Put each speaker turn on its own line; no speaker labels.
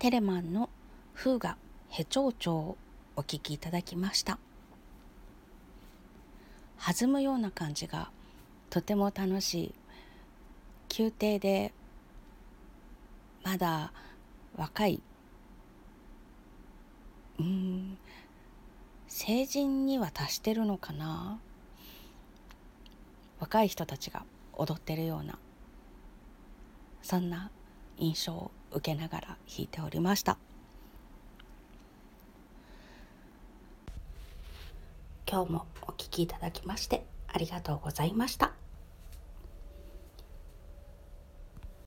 テレマンの風雅ヘチョウチョをお聴きいただきました。弾むような感じがとても楽しい宮廷でまだ若いうん成人には達してるのかな。若い人たちが踊ってるようなそんな印象を受けながら弾いておりました。今日もお聴きいただきましてありがとうございました。